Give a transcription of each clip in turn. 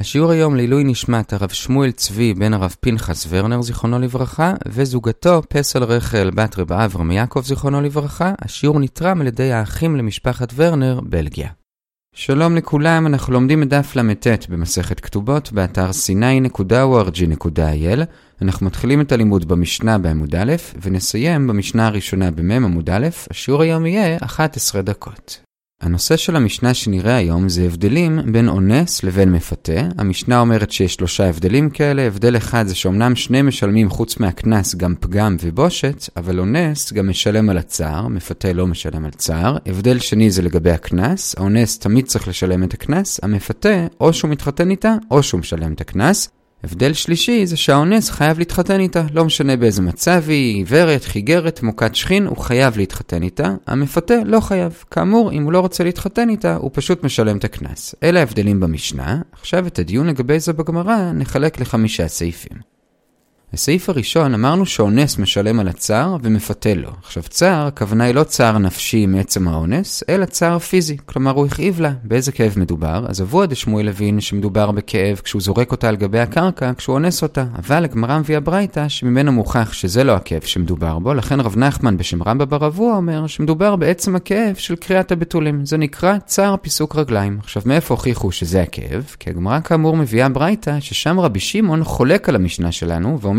השיעור היום לעילוי נשמת הרב שמואל צבי בן הרב פנחס ורנר זיכרונו לברכה וזוגתו פסל רחל בת רב אברהם יעקב זיכרונו לברכה. השיעור נתרם על ידי האחים למשפחת ורנר, בלגיה. שלום לכולם, אנחנו לומדים את דף ל"ט במסכת כתובות באתר sny.org.il. אנחנו מתחילים את הלימוד במשנה בעמוד א' ונסיים במשנה הראשונה במ' עמוד א', השיעור היום יהיה 11 דקות. הנושא של המשנה שנראה היום זה הבדלים בין אונס לבין מפתה. המשנה אומרת שיש שלושה הבדלים כאלה. הבדל אחד זה שאומנם שני משלמים חוץ מהקנס גם פגם ובושת, אבל אונס גם משלם על הצער, מפתה לא משלם על צער. הבדל שני זה לגבי הקנס, האונס תמיד צריך לשלם את הקנס, המפתה או שהוא מתחתן איתה או שהוא משלם את הקנס. הבדל שלישי זה שהאונס חייב להתחתן איתה, לא משנה באיזה מצב היא, עיוורת, חיגרת, מוכת שכין, הוא חייב להתחתן איתה, המפתה לא חייב. כאמור, אם הוא לא רוצה להתחתן איתה, הוא פשוט משלם את הקנס. אלה ההבדלים במשנה, עכשיו את הדיון לגבי זה בגמרא נחלק לחמישה סעיפים. בסעיף הראשון אמרנו שאונס משלם על הצער ומפתה לו. עכשיו צער, הכוונה היא לא צער נפשי מעצם האונס, אלא צער פיזי. כלומר הוא הכאיב לה. באיזה כאב מדובר? אז אבוה דשמואל הבין שמדובר בכאב כשהוא זורק אותה על גבי הקרקע, כשהוא אונס אותה. אבל הגמרא מביאה ברייתא שממנו מוכח שזה לא הכאב שמדובר בו, לכן רב נחמן בשם רמב"א בר אבוה אומר שמדובר בעצם הכאב של קריאת הבתולים. זה נקרא צער פיסוק רגליים. עכשיו מאיפה הוכיחו שזה הכאב? כי הגמרא כאמור מביאה ברייתא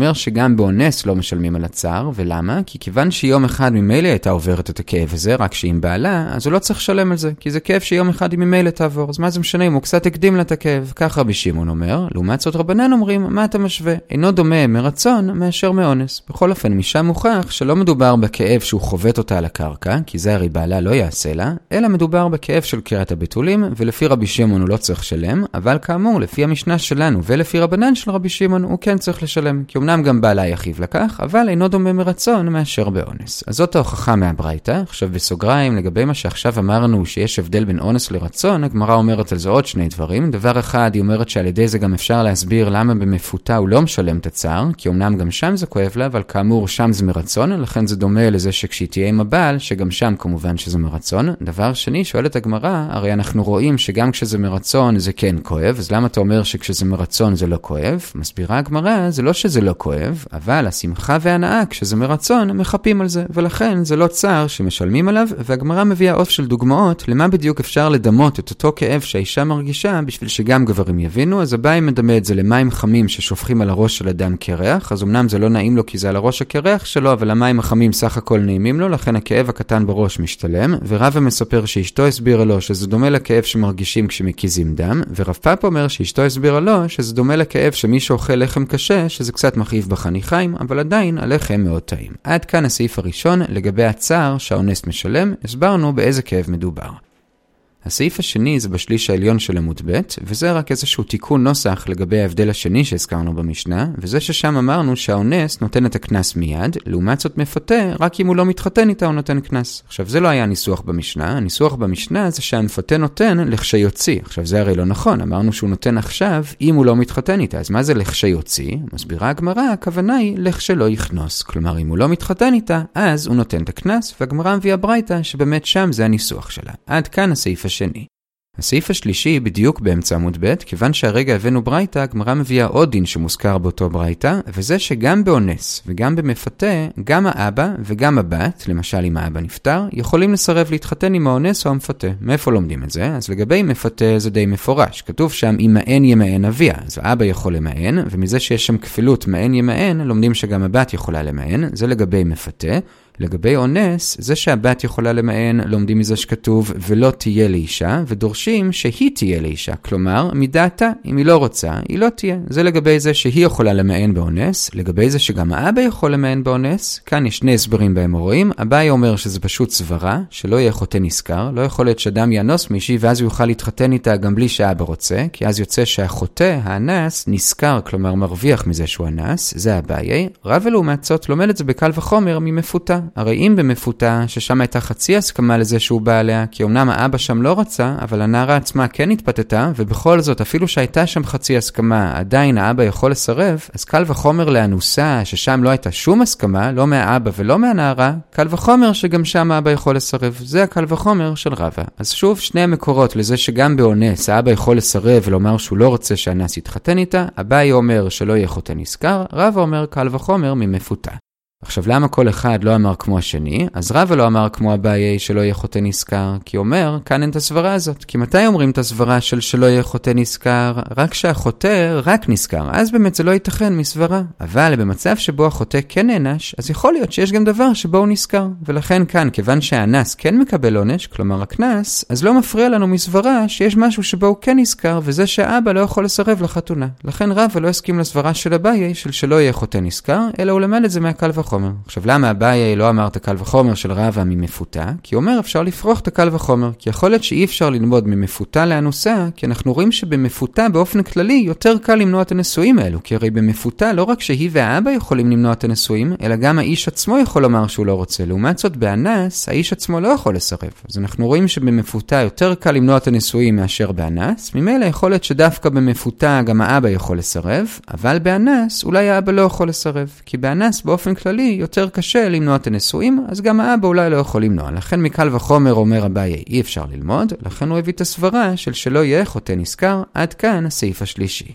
אומר שגם באונס לא משלמים על הצער, ולמה? כי כיוון שיום אחד ממילא הייתה עוברת את הכאב הזה, רק שהיא עם בעלה, אז הוא לא צריך לשלם על זה, כי זה כאב שיום אחד היא ממילא תעבור, אז מה זה משנה אם הוא קצת הקדים לה את הכאב? כך רבי שמעון אומר, לעומת זאת רבנן אומרים, מה אתה משווה? אינו דומה מרצון מאשר מאונס. בכל אופן, משם מוכח שלא מדובר בכאב שהוא חובט אותה על הקרקע, כי זה הרי בעלה לא יעשה לה, אלא מדובר בכאב של קריאת הבתולים, ולפי רבי שמעון הוא לא צריך לשלם, אבל כאמור, לפי המשנה שלנו ולפי רבנן של רבי שמעון, הוא כן צריך לשלם, כי אמנם גם בעלה יחיב לכך, אבל אינו דומה מרצון מאשר באונס. אז זאת ההוכחה מהברייתא. עכשיו בסוגריים, לגבי מה שעכשיו אמרנו שיש הבדל בין אונס לרצון, הגמרא אומרת על זה עוד שני דברים. דבר אחד, היא אומרת שעל ידי זה גם אפשר להסביר למה במפותה הוא לא משלם את הצער, כי אמנם גם שם זה כואב לה, אבל כאמור שם זה מרצון, לכן זה דומה לזה שכשהיא תהיה עם הבעל, שגם שם כמובן שזה מרצון. דבר שני, שואלת הגמרא, הרי אנחנו רואים שגם כשזה מרצון זה כן כואב, אז למה אתה אומר שכשזה מרצון זה לא כואב? מסבירה הגמרא, זה לא שזה לא כואב, אבל השמחה והנאה, כשזה מרצון, מחפים על זה, ולכן זה לא צער שמשלמים עליו, והגמרא מביאה אוף של דוגמאות למה בדיוק אפשר לדמות את אותו כאב שהאישה מרגישה בשביל שגם גברים יבינו, אז הבאי מדמה את זה למים חמים ששופכים על הראש של אדם קרח, אז אמנם זה לא נעים לו כי זה על הראש הקרח שלו, אבל המים החמים סך הכל נעימים לו, לכן הכאב הקטן בראש משתלם, ורבא מספר שאשתו הסבירה לו שזה דומה לכאב שמרגישים כשמקיזים דם, ורב פאפ אומר שאשתו הסבירה לו שזה דומה לכאב שמי שאוכל לחם קשה, שזה קצת מכאיב בחניכיים, אבל עדיין הלחם מאוד טעים. עד כאן הסעיף הראשון לגבי הצער שהאונס משלם, הסברנו באיזה כאב מדובר. הסעיף השני זה בשליש העליון של עמוד ב', וזה רק איזשהו תיקון נוסח לגבי ההבדל השני שהזכרנו במשנה, וזה ששם אמרנו שהאונס נותן את הקנס מיד, לעומת זאת מפתה, רק אם הוא לא מתחתן איתה הוא נותן קנס. עכשיו זה לא היה הניסוח במשנה, הניסוח במשנה זה שהמפתה נותן לכשיוציא. עכשיו זה הרי לא נכון, אמרנו שהוא נותן עכשיו אם הוא לא מתחתן איתה, אז מה זה לכשיוציא? מסבירה הגמרא, הכוונה היא לכשלא יכנוס. כלומר אם הוא לא מתחתן איתה, אז הוא נותן את הקנס, והגמרא מביאה ברייתא שבאמת שם זה הניסוח שלה. עד כאן הסעיף השני. הסעיף השלישי בדיוק באמצע עמוד ב', כיוון שהרגע הבאנו ברייתא, הגמרא מביאה עוד דין שמוזכר באותו ברייתא, וזה שגם באונס וגם במפתה, גם האבא וגם הבת, למשל אם האבא נפטר, יכולים לסרב להתחתן עם האונס או המפתה. מאיפה לומדים את זה? אז לגבי מפתה זה די מפורש. כתוב שם אם מען ימען אביה, אז האבא יכול למען, ומזה שיש שם כפילות מען ימען, לומדים שגם הבת יכולה למען, זה לגבי מפתה. לגבי אונס, זה שהבת יכולה למען, לומדים מזה שכתוב ולא תהיה לאישה, ודורשים שהיא תהיה לאישה. כלומר, מדעתה, אם היא לא רוצה, היא לא תהיה. זה לגבי זה שהיא יכולה למען באונס, לגבי זה שגם האבא יכול למען באונס, כאן יש שני הסברים בהם רואים. אביי אומר שזה פשוט סברה, שלא יהיה חוטא נשכר, לא יכול להיות שאדם יאנוס מישהי ואז הוא יוכל להתחתן איתה גם בלי שאבא רוצה, כי אז יוצא שהחוטא, האנס, נשכר, כלומר מרוויח מזה שהוא אנס, זה אביי. רב לעומת זאת לומד את זה בקל וחומר ממפותה. הרי אם במפותה, ששם הייתה חצי הסכמה לזה שהוא בא עליה, כי אמנם האבא שם לא רצה, אבל הנערה עצמה כן התפתתה, ובכל זאת, אפילו שהייתה שם חצי הסכמה, עדיין האבא יכול לסרב, אז קל וחומר לאנוסה, ששם לא הייתה שום הסכמה, לא מהאבא ולא מהנערה, קל וחומר שגם שם האבא יכול לסרב. זה הקל וחומר של רבא. אז שוב, שני המקורות לזה שגם באונס האבא יכול לסרב ולומר שהוא לא רוצה שהנס יתחתן איתה, אביי אומר שלא יהיה חותן נשכר, רבא אומר קל וחומר ממפותה. עכשיו, למה כל אחד לא אמר כמו השני? אז רבא לא אמר כמו אביי שלא יהיה חוטא נשכר, כי אומר, כאן אין את הסברה הזאת. כי מתי אומרים את הסברה של שלא יהיה חוטא נשכר? רק כשהחוטא רק נשכר, אז באמת זה לא ייתכן מסברה. אבל במצב שבו החוטא כן נענש, אז יכול להיות שיש גם דבר שבו הוא נשכר. ולכן כאן, כיוון שהאנס כן מקבל עונש, כלומר הקנס, אז לא מפריע לנו מסברה שיש משהו שבו הוא כן נשכר, וזה שהאבא לא יכול לסרב לחתונה. לכן רבא לא הסכים לסברה של אביי של שלא יהיה חוטא נשכר, אלא הוא למד את זה מהקל וחומר. וחומר. עכשיו, למה אביי לא אמר את הקל וחומר של רבא ממפותה? כי הוא אומר אפשר לפרוח את הקל וחומר. כי יכול להיות שאי אפשר ללמוד ממפותה לאנוסה, כי אנחנו רואים שבמפותה באופן כללי יותר קל למנוע את הנישואים האלו. כי הרי במפותה לא רק שהיא והאבא יכולים למנוע את הנישואים, אלא גם האיש עצמו יכול לומר שהוא לא רוצה. לעומת זאת, באנס, האיש עצמו לא יכול לסרב. אז אנחנו רואים שבמפותה יותר קל למנוע את הנישואים מאשר באנס, ממילא יכול להיות שדווקא במפותה גם האבא יכול לסרב, אבל באנס אולי האבא לא יכול לסרב. כי באנס באופן כללי יותר קשה למנוע את הנישואים, אז גם האבא אולי לא יכול למנוע. לכן מקל וחומר אומר אביי אי אפשר ללמוד, לכן הוא הביא את הסברה של שלא יהיה חוטא נשכר, עד כאן הסעיף השלישי.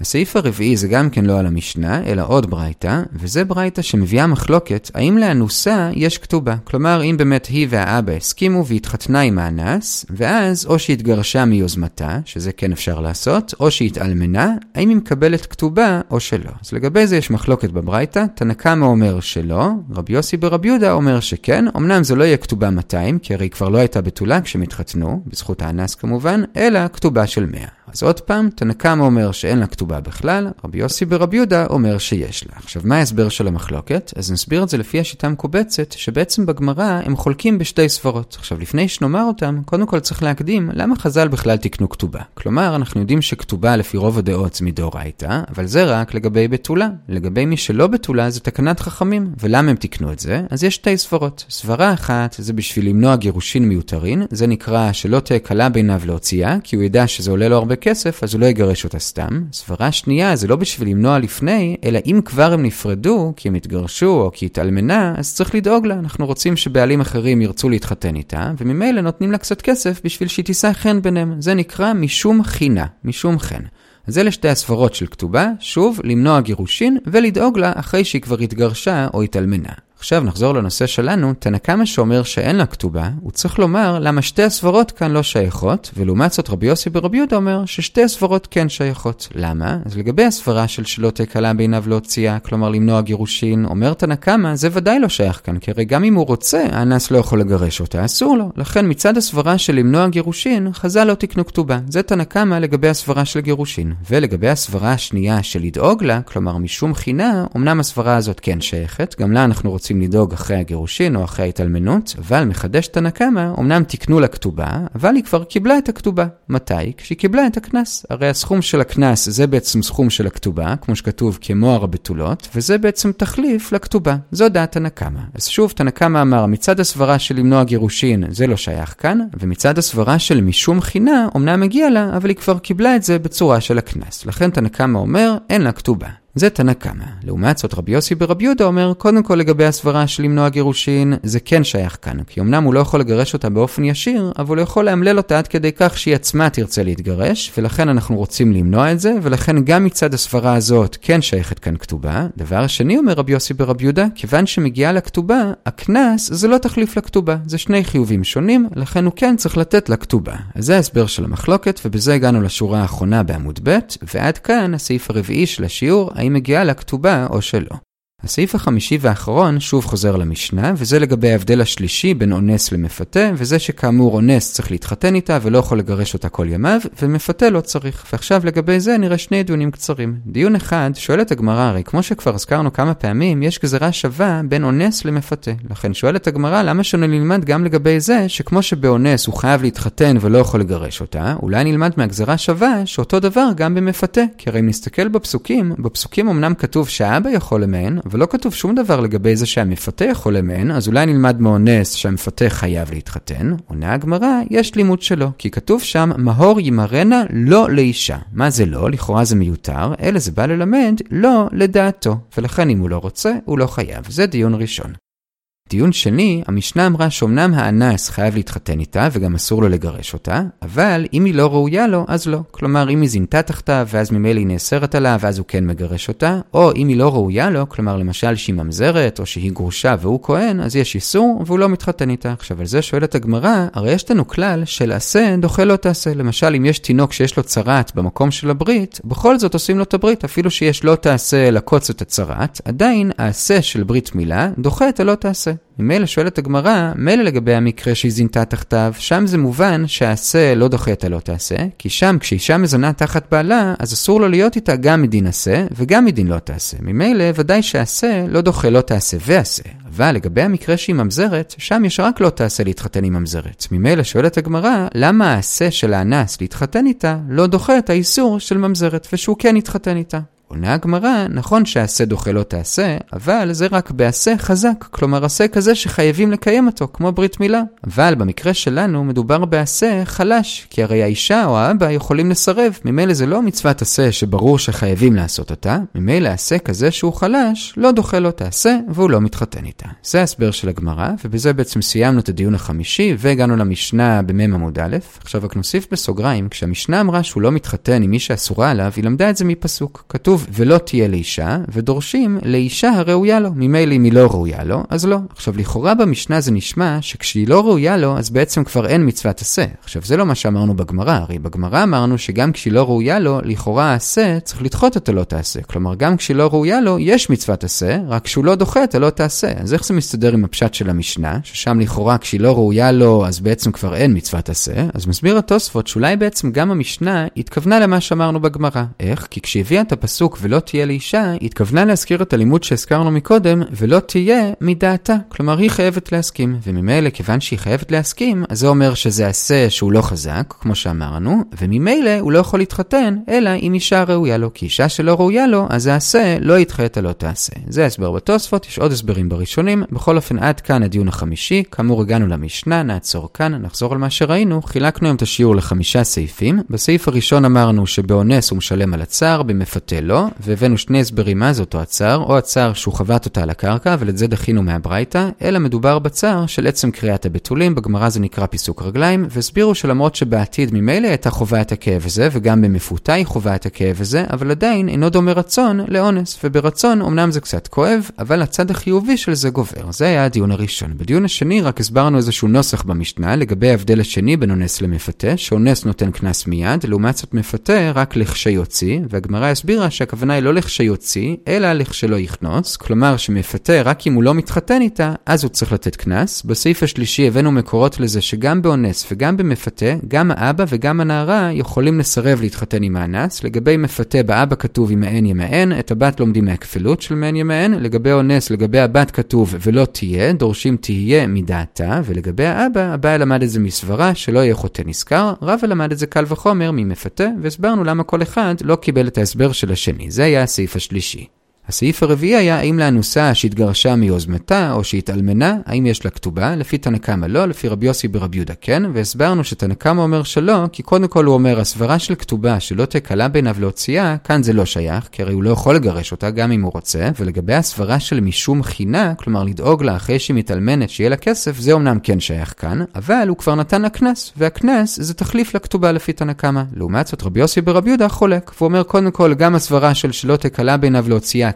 הסעיף הרביעי זה גם כן לא על המשנה, אלא עוד ברייתא, וזה ברייתא שמביאה מחלוקת האם לאנוסה יש כתובה. כלומר, אם באמת היא והאבא הסכימו והתחתנה עם האנס, ואז או שהתגרשה מיוזמתה, שזה כן אפשר לעשות, או שהתאלמנה, האם היא מקבלת כתובה או שלא. אז לגבי זה יש מחלוקת בברייתא, תנא קמא אומר שלא, רבי יוסי ברבי יהודה אומר שכן, אמנם זה לא יהיה כתובה 200, כי הרי היא כבר לא הייתה בתולה כשהם התחתנו, בזכות האנס כמובן, אלא כתובה של 100. אז עוד פעם, תנא קמא אומר שאין לה כתובה בכלל, רבי יוסי ברבי יהודה אומר שיש לה. עכשיו, מה ההסבר של המחלוקת? אז נסביר את זה לפי השיטה המקובצת, שבעצם בגמרא הם חולקים בשתי סברות. עכשיו, לפני שנאמר אותם, קודם כל צריך להקדים למה חז"ל בכלל תיקנו כתובה. כלומר, אנחנו יודעים שכתובה לפי רוב הדעות מדאורייתא, אבל זה רק לגבי בתולה. לגבי מי שלא בתולה זה תקנת חכמים. ולמה הם תיקנו את זה? אז יש שתי סברות. סברה אחת זה בשביל למנוע גירושין מיותרים, זה נקרא שלא תהיה קלה בעיניו להוציאה, כי הוא ידע שזה עולה לו הרבה כסף, אז הוא לא יגרש אותה סתם. סברה שנייה זה לא בשביל למנוע לפני, אלא אם כבר הם נפרדו, כי הם התגרשו או כי התאלמנה, אז צריך לדאוג לה. אנחנו רוצים שבעלים אחרים ירצו להתחתן איתה, וממילא נותנים לה קצת כסף בשביל שהיא תישא חן ביניהם. זה נקרא משום חינה, משום חן. אז אלה שתי הסברות של כתובה, שוב, למנוע גירושין ולדאוג לה אחרי שהיא כבר התגרשה או התאלמנה. עכשיו נחזור לנושא שלנו, תנא קמא שאומר שאין לה כתובה, הוא צריך לומר למה שתי הסברות כאן לא שייכות, ולעומת זאת רבי יוסי ברבי יהודה אומר ששתי הסברות כן שייכות. למה? אז לגבי הסברה של שלא תקלה בעיניו להוציאה, כלומר למנוע גירושין, אומר תנא קמא, זה ודאי לא שייך כאן, כי הרי גם אם הוא רוצה, האנס לא יכול לגרש אותה, אסור לו. לכן מצד הסברה של למנוע גירושין, חז"ל לא תקנו כתובה. זה תנא קמא לגבי הסברה של גירושין. ולגבי הסברה השנייה של לדאוג לה, כלומר משום חינה, אמנם הסברה הזאת כן שייכת, גם לה אנחנו רוצים רוצים לדאוג אחרי הגירושין או אחרי ההתאלמנות, אבל מחדש תנא קמא, אמנם תיקנו לה כתובה, אבל היא כבר קיבלה את הכתובה. מתי? כשהיא קיבלה את הקנס. הרי הסכום של הקנס זה בעצם סכום של הכתובה, כמו שכתוב כמו הר הבתולות, וזה בעצם תחליף לכתובה. זו דעת תנא קמא. אז שוב, תנא קמא אמר, מצד הסברה של למנוע גירושין, זה לא שייך כאן, ומצד הסברה של משום חינה, אמנם מגיע לה, אבל היא כבר קיבלה את זה בצורה של הקנס. לכן תנא קמא אומר, אין לה כתובה. זה תנא קמא. לעומת זאת רבי יוסי ברבי יהודה אומר, קודם כל לגבי הסברה של למנוע גירושין, זה כן שייך כאן, כי אמנם הוא לא יכול לגרש אותה באופן ישיר, אבל הוא יכול לאמלל אותה עד כדי כך שהיא עצמה תרצה להתגרש, ולכן אנחנו רוצים למנוע את זה, ולכן גם מצד הסברה הזאת כן שייכת כאן כתובה. דבר שני אומר רבי יוסי ברבי יהודה, כיוון שמגיעה לכתובה, הקנס זה לא תחליף לכתובה, זה שני חיובים שונים, לכן הוא כן צריך לתת לכתובה. אז זה ההסבר של המחלוקת, ובזה הגענו לשורה האחרונה בעמוד ב', ועד כאן הסעיף הרביעי של השיעור, האם מגיעה לה כתובה או שלא. הסעיף החמישי והאחרון שוב חוזר למשנה, וזה לגבי ההבדל השלישי בין אונס למפתה, וזה שכאמור אונס צריך להתחתן איתה ולא יכול לגרש אותה כל ימיו, ומפתה לא צריך. ועכשיו לגבי זה נראה שני דיונים קצרים. דיון אחד, שואלת הגמרא, הרי כמו שכבר הזכרנו כמה פעמים, יש גזרה שווה בין אונס למפתה. לכן שואלת הגמרא, למה שלא נלמד גם לגבי זה, שכמו שבאונס הוא חייב להתחתן ולא יכול לגרש אותה, אולי נלמד מהגזרה שווה שאותו דבר גם במפתה. כי הרי אם נסתכל בפסוקים, בפסוקים אמנם כתוב שהאבא יכול למען, ולא כתוב שום דבר לגבי זה שהמפתה יכול למען, אז אולי נלמד מאונס שהמפתה חייב להתחתן. עונה הגמרא, יש לימוד שלו, כי כתוב שם, מהור ימרנה לא לאישה. מה זה לא? לכאורה זה מיותר, אלא זה בא ללמד לא לדעתו, ולכן אם הוא לא רוצה, הוא לא חייב. זה דיון ראשון. דיון שני, המשנה אמרה שאומנם האנס חייב להתחתן איתה וגם אסור לו לגרש אותה, אבל אם היא לא ראויה לו, אז לא. כלומר, אם היא זינתה תחתיו ואז ממילא היא נאסרת עליו ואז הוא כן מגרש אותה, או אם היא לא ראויה לו, כלומר למשל שהיא ממזרת או שהיא גרושה והוא כהן, אז יש איסור והוא לא מתחתן איתה. עכשיו על זה שואלת הגמרא, הרי יש לנו כלל של עשה דוחה לא תעשה. למשל, אם יש תינוק שיש לו צרעת במקום של הברית, בכל זאת עושים לו את הברית, אפילו שיש לא תעשה לקוץ את הצרעת, עדיין העשה של ברית מילה דוחה את הלא תעשה. ממילא שואלת הגמרא, מילא לגבי המקרה שהיא זינתה תחתיו, שם זה מובן שהעשה לא דוחה את הלא תעשה, כי שם כשאישה מזונה תחת בעלה, אז אסור לו להיות איתה גם מדין עשה וגם מדין לא תעשה. ממילא ודאי שהעשה לא דוחה לא תעשה ועשה. אבל לגבי המקרה שהיא ממזרת, שם יש רק לא תעשה להתחתן עם ממזרת. ממילא שואלת הגמרא, למה העשה של האנס להתחתן איתה לא דוחה את האיסור של ממזרת, ושהוא כן יתחתן איתה? עונה הגמרא, נכון שעשה דוחה לא תעשה, אבל זה רק בעשה חזק, כלומר עשה כזה שחייבים לקיים אותו, כמו ברית מילה. אבל במקרה שלנו מדובר בעשה חלש, כי הרי האישה או האבא יכולים לסרב, ממילא זה לא מצוות עשה שברור שחייבים לעשות אותה, ממילא עשה כזה שהוא חלש, לא דוחה לא תעשה, והוא לא מתחתן איתה. זה ההסבר של הגמרא, ובזה בעצם סיימנו את הדיון החמישי, והגענו למשנה במ"ם עמוד א'. עכשיו רק נוסיף בסוגריים, כשהמשנה אמרה שהוא לא מתחתן עם מי שאסורה עליו, היא למדה את זה מפסוק. כתוב כתוב ולא תהיה לאישה, ודורשים לאישה הראויה לו. ממילא אם היא לא ראויה לו, אז לא. עכשיו, לכאורה במשנה זה נשמע שכשהיא לא ראויה לו, אז בעצם כבר אין מצוות עשה. עכשיו, זה לא מה שאמרנו בגמרא, הרי בגמרא אמרנו שגם כשהיא לא ראויה לו, לכאורה העשה צריך לדחות את הלא תעשה. כלומר, גם כשהיא לא ראויה לו, יש מצוות עשה, רק שהוא לא דוחה את הלא תעשה. אז איך זה מסתדר עם הפשט של המשנה, ששם לכאורה כשהיא לא ראויה לו, אז בעצם כבר אין מצוות עשה? אז מסביר התוספות שאולי בעצם גם המשנה התכוונה למה שאמרנו בגמרא. איך? כי כשהביאה את הפסוק הפסוק ולא תהיה לאישה, התכוונה להזכיר את הלימוד שהזכרנו מקודם, ולא תהיה מדעתה. כלומר, היא חייבת להסכים, וממילא, כיוון שהיא חייבת להסכים, אז זה אומר שזה עשה שהוא לא חזק, כמו שאמרנו, וממילא הוא לא יכול להתחתן, אלא אם אישה ראויה לו, כי אישה שלא ראויה לו, אז העשה לא ידחה את הלא תעשה. זה ההסבר בתוספות, יש עוד הסברים בראשונים. בכל אופן, עד כאן הדיון החמישי. כאמור, הגענו למשנה, נעצור כאן, נחזור על מה שראינו. חילקנו היום את השיעור לחמישה סעיפים. בסעיף הראשון אמרנו שבאונס הוא משלם על הצער, במפתה לא, והבאנו שני הסברים מה זה אותו הצער, או הצער שהוא חבט אותה על הקרקע, אבל את זה דחינו מהברייתא, אלא מדובר בצער של עצם קריאת הבתולים, בגמרא זה נקרא פיסוק רגליים, והסבירו שלמרות שבעתיד ממילא הייתה חובה את הכאב הזה, וגם במפותה היא חובה את הכאב הזה, אבל עדיין אינו דומה רצון לאונס, וברצון אמנם זה קצת כואב, אבל הצד החיובי של זה גובר. זה היה הדיון הראשון. בדיון השני רק הסברנו איזשהו נוסח במשנה לגבי ההבדל השני בין אונס למפתה, שאונס נותן קנס מיד, לעומת זאת מפתה רק לכשיוציא, והגמרא הסבירה שהכוונה היא לא לכשיוציא, אלא לכשלא יכנוס, כלומר שמפתה רק אם הוא לא מתחתן איתה, אז הוא צריך לתת קנס. בסעיף השלישי הבאנו מקורות לזה שגם באונס וגם במפתה, גם האבא וגם הנערה יכולים לסרב להתחתן עם האנס. לגבי מפתה באבא כתוב ימאן ימאן, את הבת לומדים מהכפילות של מעין ימאן, לגבי אונס, לגבי הבת כתוב ולא תהיה, דורשים תהיה מדעתה, ולגבי האבא, הבעל למד את זה מסברה שלא יהיה חוטא נשכר, רבא למד את זה קל וחומר ממפתה, והסברנו למה כל אחד לא קיבל את ההסבר של השני. זה היה הסעיף השלישי. הסעיף הרביעי היה האם לאנוסה שהתגרשה מיוזמתה או שהתאלמנה, האם יש לה כתובה, לפי תנא קמא לא, לפי רבי יוסי ברבי יהודה כן, והסברנו שתנא קמא אומר שלא, כי קודם כל הוא אומר, הסברה של כתובה שלא תקלה בעיניו להוציאה, כאן זה לא שייך, כי הרי הוא לא יכול לגרש אותה גם אם הוא רוצה, ולגבי הסברה של משום חינה, כלומר לדאוג לה אחרי שהיא מתאלמנת שיהיה לה כסף, זה אמנם כן שייך כאן, אבל הוא כבר נתן לה קנס, והקנס זה תחליף לכתובה לפי תנא קמא. לעומת זאת רבי יוסי ברבי יהודה חולק, והוא אומר קודם כל גם הסברה של שלא תקלה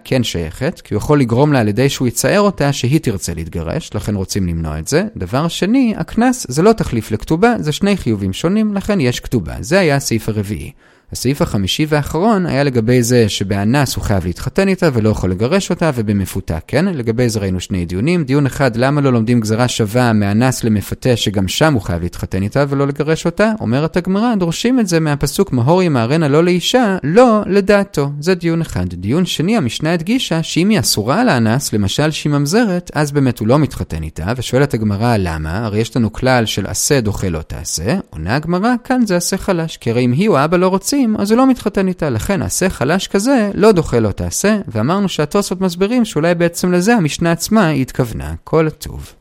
כן שייכת, כי הוא יכול לגרום לה על ידי שהוא יצייר אותה שהיא תרצה להתגרש, לכן רוצים למנוע את זה. דבר שני, הקנס זה לא תחליף לכתובה, זה שני חיובים שונים, לכן יש כתובה. זה היה הסעיף הרביעי. הסעיף החמישי והאחרון היה לגבי זה שבאנס הוא חייב להתחתן איתה ולא יכול לגרש אותה, ובמפותה כן. לגבי זה ראינו שני דיונים. דיון אחד, למה לא לומדים גזרה שווה מאנס למפתה שגם שם הוא חייב להתחתן איתה ולא לגרש אותה? אומרת הגמרא, דורשים את זה מהפסוק מהור ימהרנה לא לאישה, לא לדעתו. זה דיון אחד. דיון שני, המשנה הדגישה שאם היא אסורה על האנס, למשל שהיא ממזרת, אז באמת הוא לא מתחתן איתה, ושואלת הגמרא למה, הרי יש לנו כלל של עשה דוחה לא תעשה. עונה הגמרא, כאן זה עשה חלש, כי הרי אם היא או אבא לא רוצים, חיים, אז הוא לא מתחתן איתה. לכן, עשה חלש כזה, לא דוחה לא תעשה, ואמרנו שהתוספות מסבירים שאולי בעצם לזה המשנה עצמה התכוונה. כל הטוב.